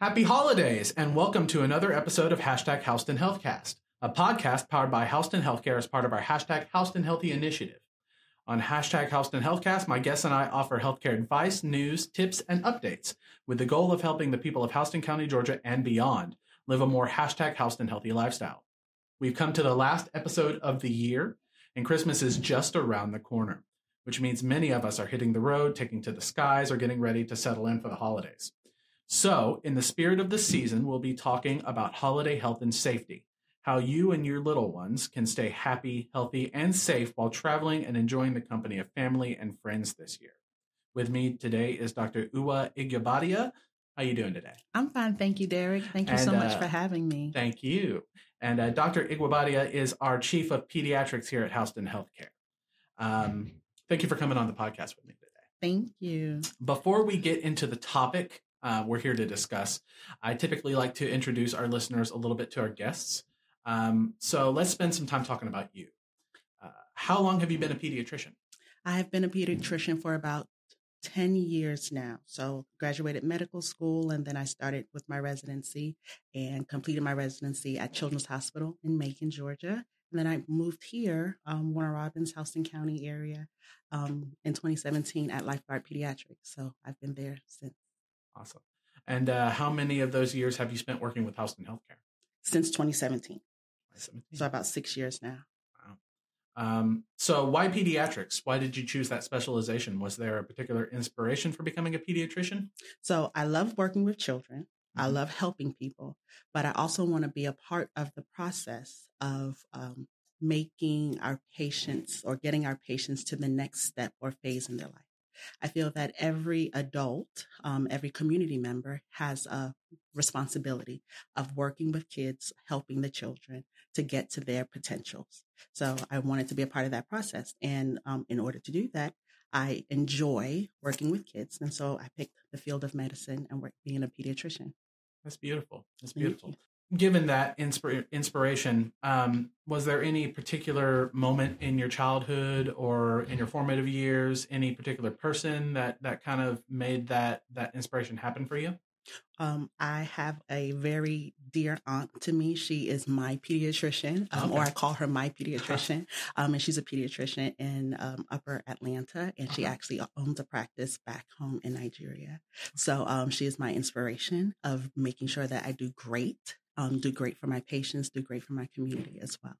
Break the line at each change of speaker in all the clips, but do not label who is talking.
Happy holidays and welcome to another episode of Hashtag Houston Healthcast, a podcast powered by Houston Healthcare as part of our Hashtag Houston Healthy initiative. On Hashtag Houston Healthcast, my guests and I offer healthcare advice, news, tips, and updates with the goal of helping the people of Houston County, Georgia, and beyond live a more Hashtag Houston Healthy lifestyle. We've come to the last episode of the year, and Christmas is just around the corner, which means many of us are hitting the road, taking to the skies, or getting ready to settle in for the holidays. So, in the spirit of the season, we'll be talking about holiday health and safety, how you and your little ones can stay happy, healthy, and safe while traveling and enjoying the company of family and friends this year. With me today is Dr. Uwa Iguobadia. How you doing today?
I'm fine, thank you, Derek. Thank you
And,
so much
uh,
for having me.
Thank you. And uh, Dr. Iguobadia is our chief of pediatrics here at Houston Healthcare. Um, thank you for coming on the podcast with me today.
Thank you.
Before we get into the topic uh, we're here to discuss, I typically like to introduce our listeners a little bit to our guests. Um, so let's spend some time talking about you. Uh, how long have you been a pediatrician?
I have been a pediatrician for about 10 years now. So, graduated medical school, and then I started with my residency and completed my residency at Children's Hospital in Macon, Georgia. And then I moved here, um, Warner Robins, Houston County area, um, in 2017 at Lifeguard Pediatrics. So, I've been there since
Awesome. And uh, how many of those years have you spent working with Houston Healthcare?
since 2017. So, about six years now. Wow.
Um, so why pediatrics? Why did you choose that specialization? Was there a particular inspiration for becoming a pediatrician?
So I love working with children. I
Mhm.
love helping people, but I also want to be a part of the process of um, making our patients or getting our patients to the next step or phase in their life. I feel that every adult, um, every community member has a responsibility of working with kids, helping the children to get to their potentials. So I wanted to be a part of that process. And um, in order to do that, I enjoy working with kids. And so I picked the field of medicine and work, being a pediatrician.
That's beautiful. That's beautiful. Given that inspir- inspiration, um, was there any particular moment in your childhood or in your formative years, any particular person that that kind of made that that inspiration happen for you?
Um, I have a very dear aunt to me. She is my pediatrician, um, or I call her my pediatrician. um, and she's a pediatrician in um, Upper Atlanta, and she
Uh-huh.
actually owns a practice back home in Nigeria. So um, she is my inspiration of making sure that I do great, um, do great for my patients, do great for my community as well.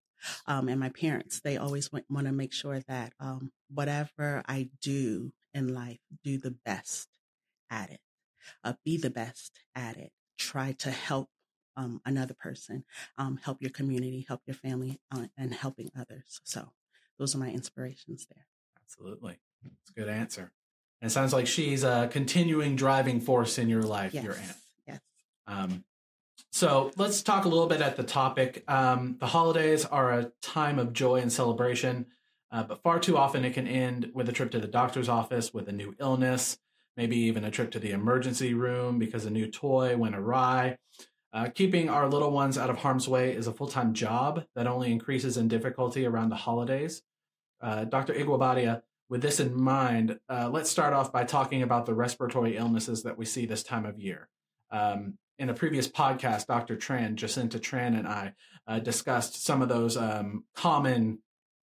Um, and my parents, they always want, want to make sure that um, whatever I do in life, do the best at it uh, be the best at it. Try to help um, another person, um, help your community, help your family, uh, and helping others. So those are my inspirations there.
Absolutely, it's a good answer. And it sounds like she's a continuing driving force in your life,
Yes.
your aunt.
Yes.
So let's talk a little bit at the topic. Um, the holidays are a time of joy and celebration, uh, but far too often it can end with a trip to the doctor's office with a new illness, maybe even a trip to the emergency room because a new toy went awry. Uh, keeping our little ones out of harm's way is a full time job that only increases in difficulty around the holidays. Uh, Dr. Iguobadia, with this in mind, uh, let's start off by talking about the respiratory illnesses that we see this time of year. Um, in a previous podcast, Dr. Tran, Jacinta Tran, and I uh, discussed some of those um, common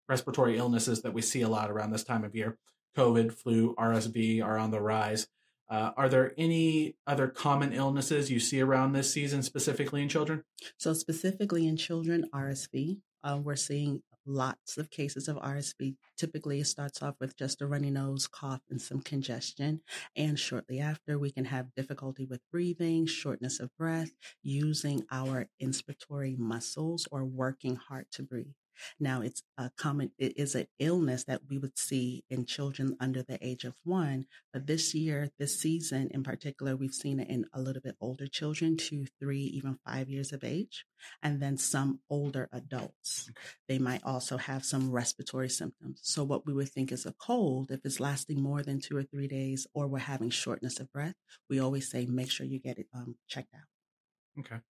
respiratory illnesses that we see a lot around this time of year. COVID, flu, RSV are on the rise. Uh, are there any other common illnesses you see around this season, specifically in children?
So specifically in children, RSV, uh, we're seeing lots of cases of RSV. Typically, it starts off with just a runny nose, cough, and some congestion. And shortly after, we can have difficulty with breathing, shortness of breath, using our inspiratory muscles, or working hard to breathe. Now, it's a common, it is an illness that we would see in children under the age of one. But this year, this season in particular, we've seen it in a little bit older children, two, three, even five years of age, and then some older adults. They might also have some respiratory symptoms. So, what we would think is a cold, if it's lasting more than two or three days, or we're having shortness of breath, we always say make sure you get it um, checked out.
Okay.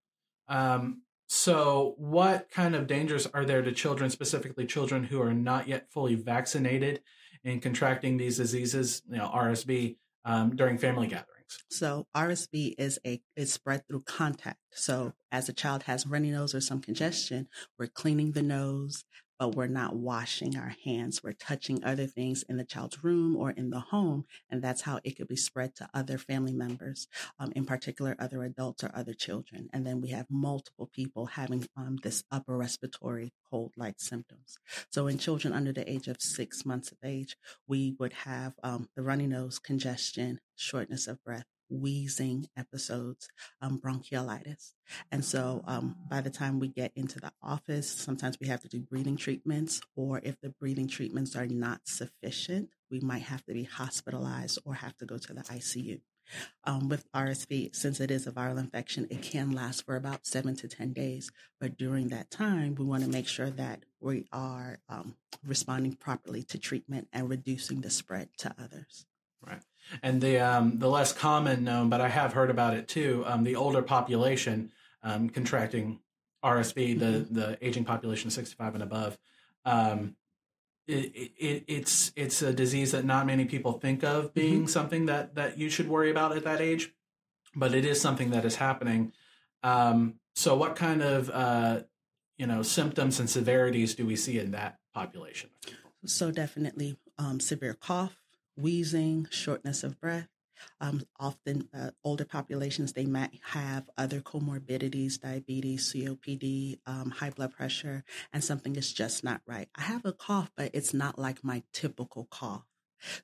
Um, so, what kind of dangers are there to children, specifically children who are not yet fully vaccinated in contracting these diseases? You know, RSV. um, during family gatherings?
So RSV is a is spread through contact. So as a child has runny nose or some congestion, we're cleaning the nose, but we're not washing our hands. We're touching other things in the child's room or in the home, and that's how it could be spread to other family members, um, in particular other adults or other children. And then we have multiple people having um, this upper respiratory cold-like symptoms. So in children under the age of six months of age, we would have um, the runny nose, congestion, shortness of breath, wheezing episodes, um, bronchiolitis. And so um, by the time we get into the office, sometimes we have to do breathing treatments, or if the breathing treatments are not sufficient, we might have to be hospitalized or have to go to the ICU. Um, with RSV, since it is a viral infection, it can last for about seven to 10 days. But during that time, we want to make sure that we are um, responding properly to treatment and reducing the spread to others.
Right. And the um, the less common known, but I have heard about it too. Um, the older population um, contracting RSV, the mm-hmm. the aging population, sixty five and above. Um, it, it, it's it's a disease that not many people think of being mm-hmm. something that that you should worry about at that age, but it is something that is happening. Um, so, what kind of uh, you know symptoms and severities do we see in that population?
So, definitely um, severe cough, wheezing, shortness of breath. Um, often, uh, older populations they might have other comorbidities, diabetes, COPD, um, high blood pressure, and something is just not right. I have a cough, but it's not like my typical cough.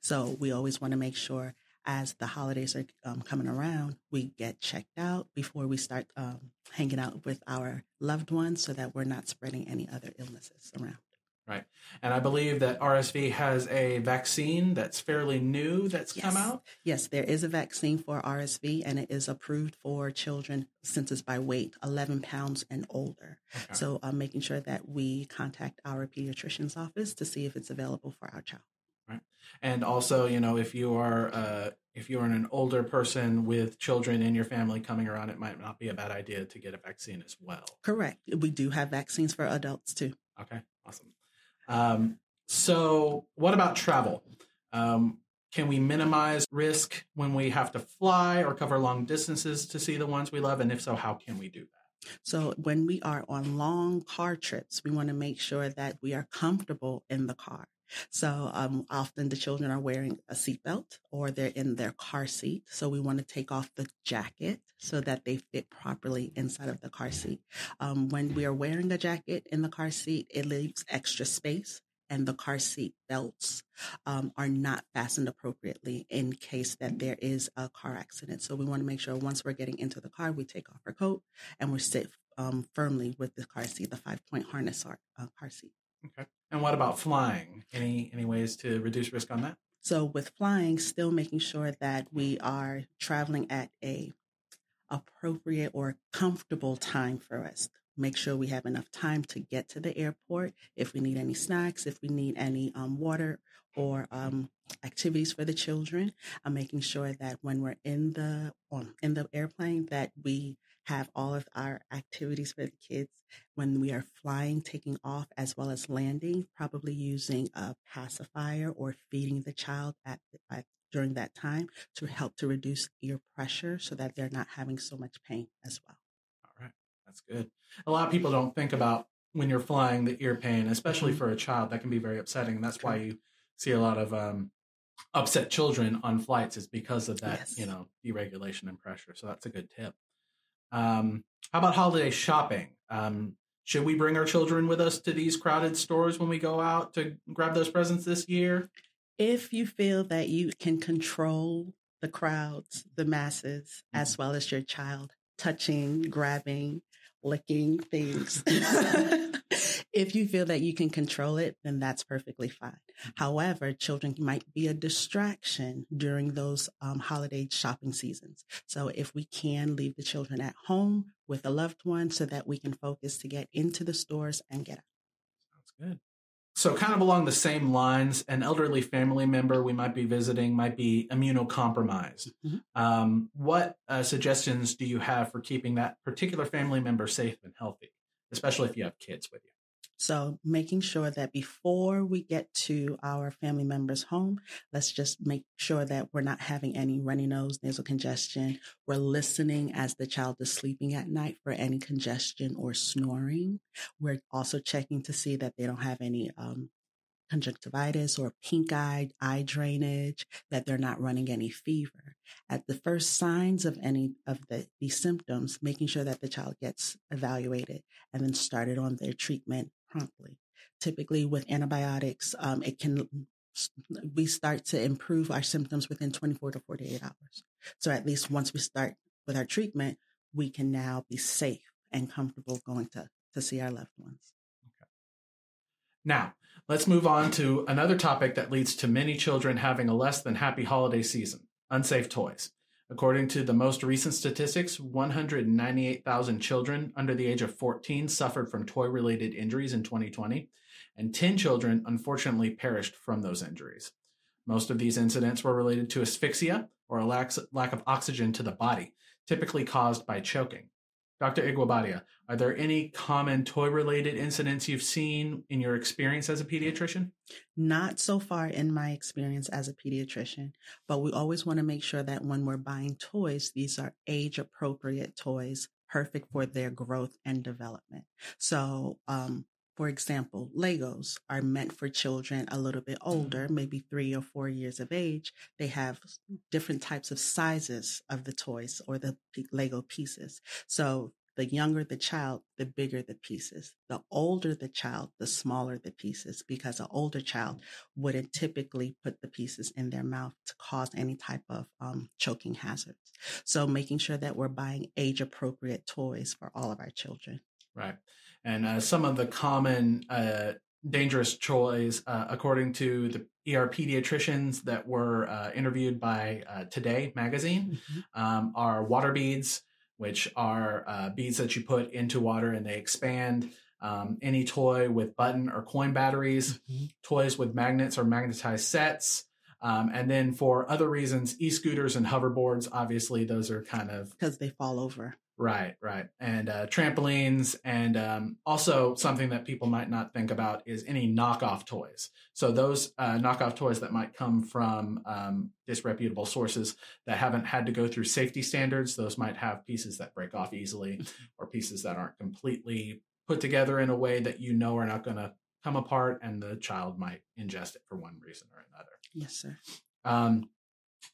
So we always want to make sure as the holidays are um, coming around, we get checked out before we start um, hanging out with our loved ones so that we're not spreading any other illnesses around.
Right. And I believe that RSV has a vaccine that's fairly new that's
yes.
come out.
Yes, there is a vaccine for RSV and it is approved for children since it's by weight, 11 pounds and older. Okay. So I'm uh, making sure that we contact our pediatrician's office to see if it's available for our child.
Right. And also, you know, if you are uh, if you are an older person with children in your family coming around, it might not be a bad idea to get a vaccine as well.
Correct. We do have vaccines for adults too.
Okay, awesome. Um, so, what about travel? Um, can we minimize risk when we have to fly or cover long distances to see the ones we love? And if so, how can we do that?
So, when we are on long car trips, we want to make sure that we are comfortable in the car. So um, often the children are wearing a seatbelt or they're in their car seat. So we want to take off the jacket so that they fit properly inside of the car seat. Um, when we are wearing a jacket in the car seat, it leaves extra space and the car seat belts um, are not fastened appropriately in case that there is a car accident. So we want to make sure once we're getting into the car, we take off our coat and we sit um, firmly with the car seat, the five point harness uh, car seat.
Okay. And what about flying? Any any ways to reduce risk on that?
So with flying, still making sure that we are traveling at a appropriate or comfortable time for us. Make sure we have enough time to get to the airport. If we need any snacks, if we need any um, water or um, activities for the children, I'm making sure that when we're in the um, in the airplane that we have all of our activities for the kids when we are flying, taking off, as well as landing, probably using a pacifier or feeding the child at, at during that time to help to reduce ear pressure so that they're not having so much pain as well.
All right. That's good. A lot of people don't think about when you're flying the ear pain, especially mm-hmm. for a child. That can be very upsetting. That's why you see a lot of um, upset children on flights is because of that, yes. you know, deregulation and pressure. So that's a good tip. Um, how about holiday shopping? Um, should we bring our children with us to these crowded stores when we go out to grab those presents this year?
If you feel that you can control the crowds, the masses, mm-hmm. as well as your child touching, grabbing, licking things. if you feel that you can control it, then that's perfectly fine. However, children might be a distraction during those um, holiday shopping seasons. So if we can leave the children at home with a loved one so that we can focus to get into the stores and get out.
Sounds good. So, kind of along the same lines, an elderly family member we might be visiting might be immunocompromised. Mm-hmm. Um, what uh, suggestions do you have for keeping that particular family member safe and healthy, especially if you have kids with you?
So making sure that before we get to our family member's home, let's just make sure that we're not having any runny nose, nasal congestion. We're listening as the child is sleeping at night for any congestion or snoring. We're also checking to see that they don't have any um, conjunctivitis or pink eye, eye drainage, that they're not running any fever. At the first signs of any of the, these symptoms, making sure that the child gets evaluated and then started on their treatment promptly. Typically with antibiotics, um, it can we start to improve our symptoms within 24 to 48 hours. So at least once we start with our treatment, we can now be safe and comfortable going to, to see our loved ones. Okay.
Now, let's move on to another topic that leads to many children having a less than happy holiday season unsafe toys. According to the most recent statistics, 198,000 children under the age of 14 suffered from toy related injuries in 2020, and 10 children unfortunately perished from those injuries. Most of these incidents were related to asphyxia or a lack, lack of oxygen to the body, typically caused by choking. Dr. Iguobadia, are there any common toy related incidents you've seen in your experience as a pediatrician?
Not so far in my experience as a pediatrician, but we always want to make sure that when we're buying toys, these are age appropriate toys, perfect for their growth and development. So, um, for example, Legos are meant for children a little bit older, mm-hmm. maybe three or four years of age. They have different types of sizes of the toys or the Lego pieces. So the younger the child, the bigger the pieces. The older the child, the smaller the pieces, because an older child wouldn't typically put the pieces in their mouth to cause any type of um, choking hazards. So making sure that we're buying age appropriate toys for all of our children.
Right and uh, some of the common uh, dangerous toys, uh, according to the ER pediatricians that were uh, interviewed by uh, Today magazine, mm-hmm. um, are water beads, which are uh, beads that you put into water and they expand. Um, any toy with button or coin batteries, mm-hmm. toys with magnets or magnetized sets. Um, and then for other reasons, e-scooters and hoverboards, obviously those are kind of
because they fall over.
Right, right. And uh, trampolines, and um, also something that people might not think about is any knockoff toys. So, those uh, knockoff toys that might come from um, disreputable sources that haven't had to go through safety standards, those might have pieces that break off easily or pieces that aren't completely put together in a way that you know are not going to come apart, and the child might ingest it for one reason or another.
Yes, sir.
Um,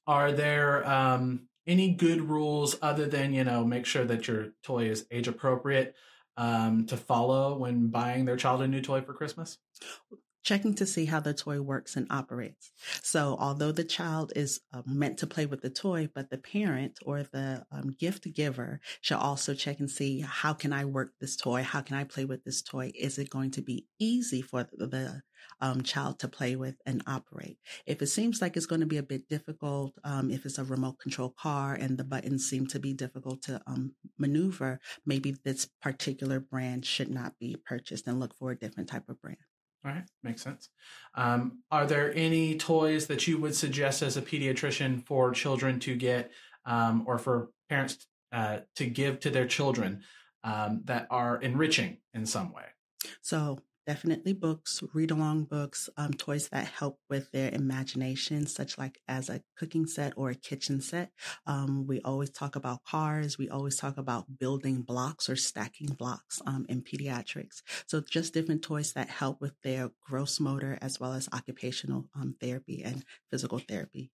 are there um, any good rules other than you know make sure that your toy is age appropriate um, to follow when buying their child a new toy for Christmas?
Checking to see how the toy works and operates. So, although the child is uh, meant to play with the toy, but the parent or the um, gift giver should also check and see how can I work this toy? How can I play with this toy? Is it going to be easy for the um, child to play with and operate? If it seems like it's going to be a bit difficult, um, if it's a remote control car and the buttons seem to be difficult to um, maneuver, maybe this particular brand should not be purchased and look for a different type of brand.
All right, makes sense. Um, are there any toys that you would suggest as a pediatrician for children to get um, or for parents uh, to give to their children um, that are enriching in some way?
So, definitely books, read along books, um, toys that help with their imagination, such like as a cooking set or a kitchen set. Um, we always talk about cars. We always talk about building blocks or stacking blocks um, in pediatrics. So just different toys that help with their gross motor as well as occupational um, therapy and physical therapy.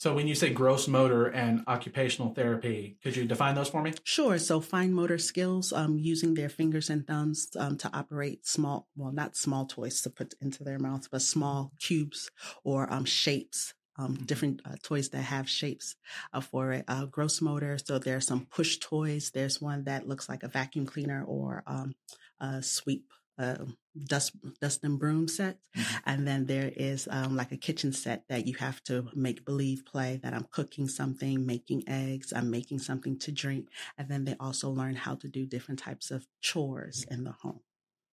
So when you say gross motor and occupational therapy, could you define those for me?
Sure. So fine motor skills, um, using their fingers and thumbs um, to operate small, well, not small toys to put into their mouths, but small cubes or um, shapes. Um, mm-hmm. different uh, toys that have shapes uh, for it. Uh, gross motor. So there are some push toys. There's one that looks like a vacuum cleaner or um, a sweep uh, dust dust and broom set, mm-hmm. and then there is um, like a kitchen set that you have to make believe play that I'm cooking something, making eggs, I'm making something to drink, and then they also learn how to do different types of chores in the home.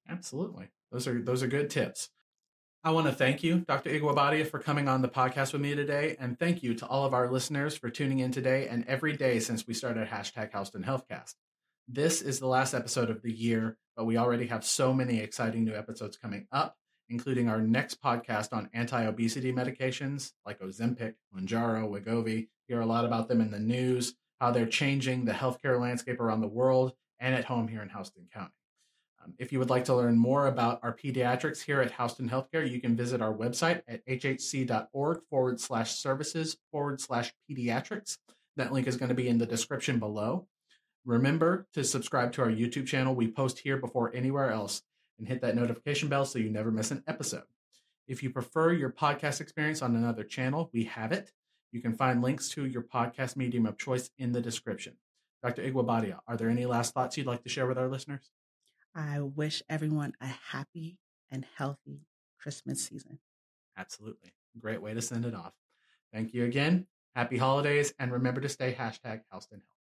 Absolutely, those are those are good tips. I want to thank you, Dr. Iguobadia, for coming on the podcast with me today. And thank you to all of our listeners for tuning in today and every day since we started hashtag Houston Healthcast. This is the last episode of the year, but we already have so many exciting new episodes coming up, including our next podcast on anti obesity medications like Ozempic, Mounjaro, Wegovy. Hear a lot about them in the news, how they're changing the healthcare landscape around the world and at home here in Houston County. Um, if you would like to learn more about our pediatrics here at Houston Healthcare, you can visit our website at hhc.org forward slash services forward slash pediatrics. That link is going to be in the description below. Remember to subscribe to our YouTube channel. We post here before anywhere else and hit that notification bell so you never miss an episode. If you prefer your podcast experience on another channel, we have it. You can find links to your podcast medium of choice in the description. Dr. Iguobadia, are there any last thoughts you'd like to share with our listeners?
I wish everyone a happy and healthy Christmas season.
Absolutely. Great way to send it off. Thank you again. Happy holidays. And remember to stay hashtag Houston Health.